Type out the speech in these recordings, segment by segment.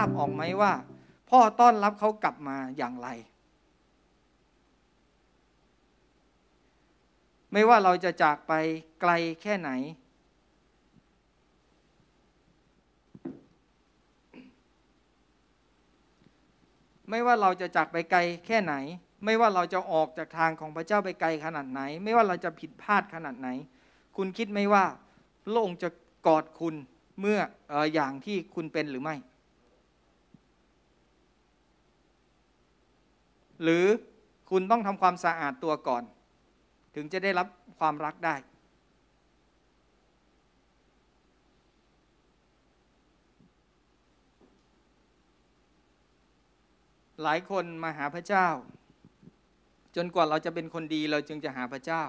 าพออกไหมว่า พ่อต้อนรับเขากลับมาอย่างไร ไม่ว่าเราจะจากไปไกลแค่ไหน ไม่ว่าเราจะจากไปไกลแค่ไหน ไม่ว่าเราจะออกจากทางของพระเจ้าไปไกลขนาดไหน ไม่ว่าเราจะผิดพลาดขนาดไหน คุณคิดไหมว่าพระองค์จะกอดคุณเมื่ออออย่างที่คุณเป็นหรือไม่ หรือคุณต้องทำความสะอาดตัวก่อน ถึงจะได้รับความรักได้ หลายคนมาหาพระเจ้า จนกว่าเราจะเป็นคนดีเราจึงจะหาพระเจ้า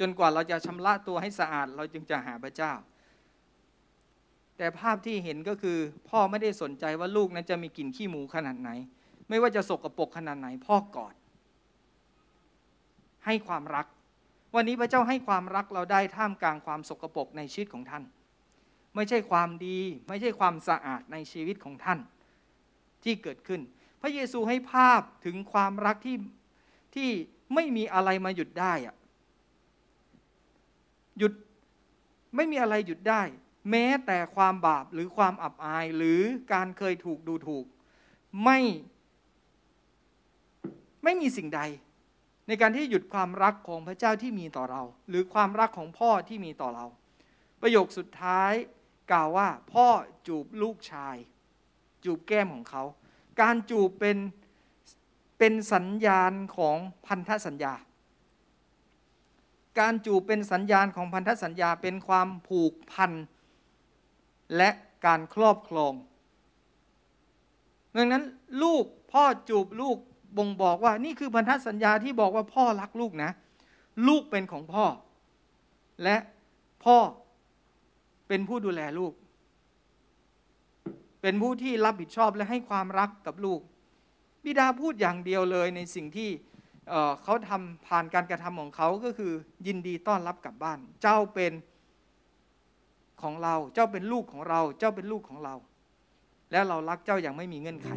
จนกว่าเราจะชำระตัวให้สะอาดเราจึงจะหาพระเจ้า แต่ภาพที่เห็นก็คือ พ่อไม่ได้สนใจว่าลูกนั้นจะมีกลิ่นขี้หมูขนาดไหน ไม่ว่าจะสกรปรกขนาดไหนพ่อกอด ให้ความรัก วันนี้พระเจ้าให้ความรักเราได้ท่ามกลางความสกรปรกในชีวิตของท่าน ไม่ใช่ความดี ไม่ใช่ความสะอาดในชีวิตของท่าน ที่เกิดขึ้น พระเยซูให้ภาพถึงความรักที่ที่ไม่มีอะไรมาหยุดได้อะหยุดไม่มีอะไรหยุดได้ แม้แต่ความบาปหรือความอับอายหรือการเคยถูกดูถูก ไม่ ไม่มีสิ่งใด ในการที่หยุดความรักของพระเจ้าที่มีต่อเรา หรือความรักของพ่อที่มีต่อเรา ประโยคสุดท้ายกล่าวว่า พ่อจูบลูกชาย จูบแก้มของเขา การจูบเป็นเป็นสัญญาณของพันธสัญญา การจูบเป็นสัญญาณของพันธสัญญาเป็นความผูกพันและการครอบครองดังนั้นลูกพ่อจูบลูก บ่งบอกว่านี่คือพันธสัญญาที่บอกว่าพ่อรักลูกนะ ลูกเป็นของพ่อ และพ่อเป็นผู้ดูแลลูก เป็นผู้ที่รับผิดชอบและให้ความรักกับลูก บิดาพูดอย่างเดียวเลยในสิ่งที่เเขาทำผ่านการกระทำของเขาก็คือยินดีต้อนรับกลับบ้าน เจ้าเป็นของเรา เจ้าเป็นลูกของเรา เจ้าเป็นลูกของเรา แล้วเรารักเจ้าอย่างไม่มีเงื่อนไข